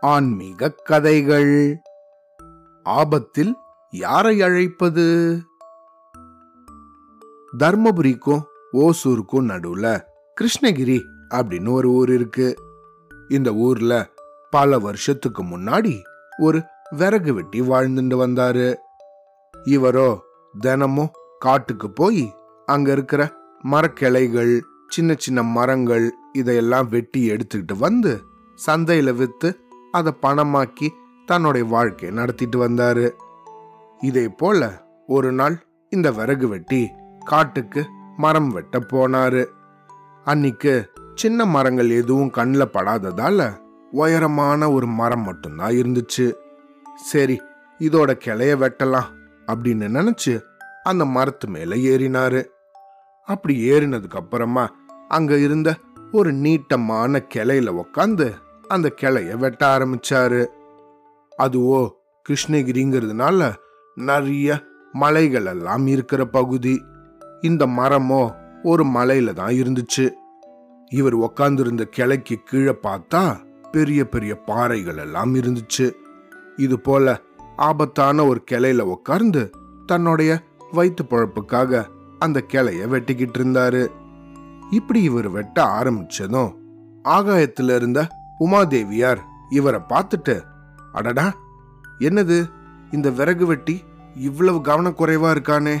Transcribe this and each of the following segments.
ஆன்மீக கதைகள். ஆபத்தில் யாரை அழைப்பது? தர்மபுரிக்கும் ஓசூருக்கும் நடுவுல கிருஷ்ணகிரி அப்படின்னு ஒரு ஊர் இருக்கு. இந்த ஊர்ல பல வருஷத்துக்கு முன்னாடி ஒரு விறகு வெட்டி வாழ்ந்துட்டு வந்தாரு. இவரோ தினமும் காட்டுக்கு போய் அங்க இருக்கிற மரக்கிளைகள் சின்ன சின்ன மரங்கள் இதையெல்லாம் வெட்டி எடுத்துக்கிட்டு வந்து சந்தையில வித்து அதை பணமாக்கி தன்னுடைய வாழ்க்கையை நடத்திட்டு வந்தாரு. இதே போல ஒரு நாள் இந்த விறகு வெட்டி காட்டுக்கு மரம் வெட்ட போனாரு. அன்னைக்கு சின்ன மரங்கள் எதுவும் கண்ணில் படாததால உயரமான ஒரு மரம் மட்டும்தான் இருந்துச்சு. சரி இதோட கிளைய வெட்டலாம் அப்படின்னு நினைச்சு அந்த மரத்து மேல ஏறினாரு. அப்படி ஏறினதுக்கு அப்புறமா அங்க இருந்த ஒரு நீட்டமான கிளையில உக்காந்து அந்த கிளைய வெட்ட ஆரம்பிச்சாரு. அதுவோ கிருஷ்ணகிரிங்கிறதுனால நிறைய மலைகள் எல்லாம் இருக்கிற பகுதி. இந்த மரமோ ஒரு மலையில தான் இருந்துச்சு. இவர் உக்காந்துருந்த கிளைக்கு கீழே பார்த்தா பெரிய பெரிய பாறைகள் எல்லாம் இருந்துச்சு. இது போல ஆபத்தான ஒரு கிளையில உட்கார்ந்து தன்னுடைய வயிற்று பழப்புக்காக அந்த கிளைய வெட்டிக்கிட்டு இருந்தாரு இப்படி இவர் வெட்ட ஆரம்பிச்சதும் ஆகாயத்துல இருந்த உமாதேவியார் இவரை பார்த்துட்டு அடடா என்னது இந்த விறகு வெட்டி இவ்வளவு கவனக்குறைவா இருக்கானே?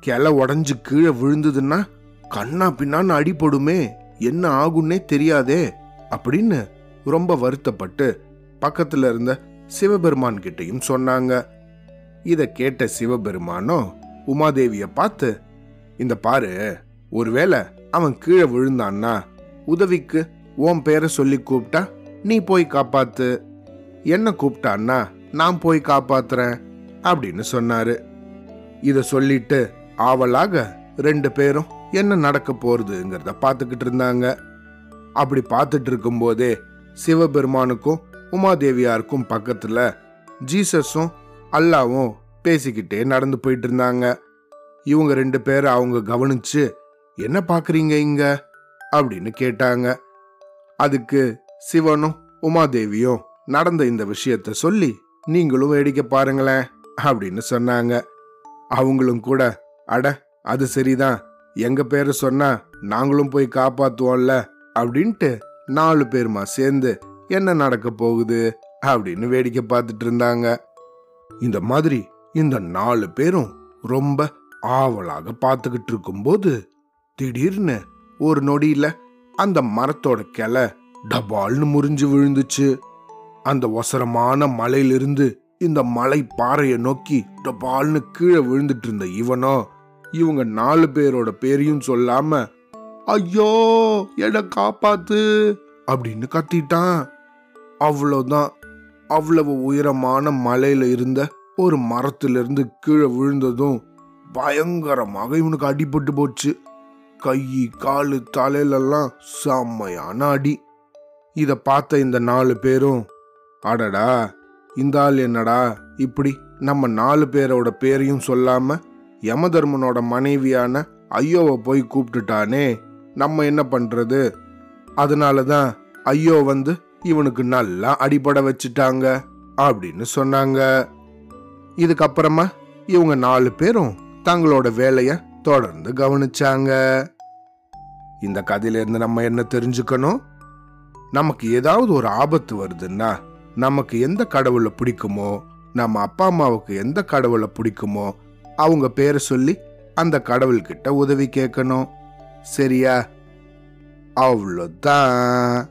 கிளை உடஞ்சு கீழே விழுந்ததுன்னா கண்ணா பின்னான்னு அடிபடுமே என்ன ஆகும்னே தெரியாதே அப்படின்னு ரொம்ப வருத்தப்பட்டு பக்கத்துல இருந்த சிவபெருமான் கிட்டையும் சொன்னாங்க. இத கேட்ட சிவபெருமானோ உமாதேவிய பார்த்து இந்த பாரு ஒருவேளை அவன் கீழே விழுந்தான்னா உதவிக்கு உன் பேரை சொல்லி கூப்பிட்டா நீ போய் காப்பாத்து. என்ன கூப்பிட்டான்னா நான் போய் காப்பாத்துறேன் அப்படின்னு சொன்னாரு. இத சொல்லிட்டு ஆவலாக ரெண்டு பேரும் என்ன நடக்க போறதுங்கிறத பார்த்துக்கிட்டு இருந்தாங்க. அப்படி பார்த்துட்டு இருக்கும்போதே சிவபெருமானுக்கும் உமாதேவியாருக்கும் பக்கத்துல ஜீசஸும் அல்லாவும் பேசிக்கிட்டே நடந்து போயிட்டு இருந்தாங்க. இவங்க ரெண்டு பேரை அவங்க கவனிச்சு என்ன பார்க்குறீங்க இங்க? அப்படின்னு கேட்டாங்க. அதுக்கு சிவனும் உமாதேவியும் நடந்த இந்த விஷயத்த சொல்லி நீங்களும் வேடிக்கை பாருங்களேன் அப்படின்னு சொன்னாங்க. அவங்களும் கூட அட அது சரிதான். எங்க பேரை சொன்னா நாங்களும் போய் காப்பாத்துவோம்ல அப்படின்ட்டு நாலு பேருமா சேர்ந்து என்ன நடக்க போகுது? அப்படின்னு வேடிக்கை பார்த்துட்டு இருந்தாங்க. இந்த மாதிரி இந்த நாலு பேரும் ரொம்ப ஆவலாக பார்த்துக்கிட்டு இருக்கும்போது திடீர்னு ஒரு நொடியில அந்த மரத்தோட கிளை டபால்னு முறிஞ்சு விழுந்துச்சு. அந்த ஒசரமான மலையிலிருந்து இந்த மலை பாறையை நோக்கி டபால்னு கீழே விழுந்துட்டு இருந்த இவனோ இவங்க நாலு பேரோட பேரையும் சொல்லாம ஐயோ எட காப்பாத்து அப்படின்னு கத்திட்டான். அவ்வளோதான் அவ்வளவு உயரமான மலையில இருந்த ஒரு மரத்திலிருந்து கீழே விழுந்ததும் பயங்கரமாக இவனுக்கு அடிபட்டு போச்சு. கை காலு தலையிலெல்லாம் செம்மையான அடி. இதை பார்த்த இந்த நாலு பேரும் அடடா இந்த ஆள் என்னடா இப்படி நம்ம நாலு பேரோட பேரையும் சொல்லாம யமதர்மனோட மனைவியான ஐயோவை போய் கூப்பிட்டுட்டானே நம்ம என்ன பண்றது? அதனால தான் ஐயோ வந்து இவனுக்கு நல்லா அடிபட வச்சுட்டாங்க அப்படின்னு சொன்னாங்க. இதுக்கப்புறமா இவங்க நாலு பேரும் தங்களோட வேலையை தொடர்ந்து கவனிச்சாங்க. இந்த கதையிலேருந்து நம்ம என்ன தெரிஞ்சுக்கணும்? நமக்கு ஏதாவது ஒரு ஆபத்து வருதுன்னா நமக்கு எந்த கடவுளை பிடிக்குமோ நம்ம அப்பா அம்மாவுக்கு எந்த கடவுளை பிடிக்குமோ அவங்க பேரை சொல்லி அந்த கடவுள்கிட்ட உதவி கேட்கணும். சரியா? அவ்வளோதான்.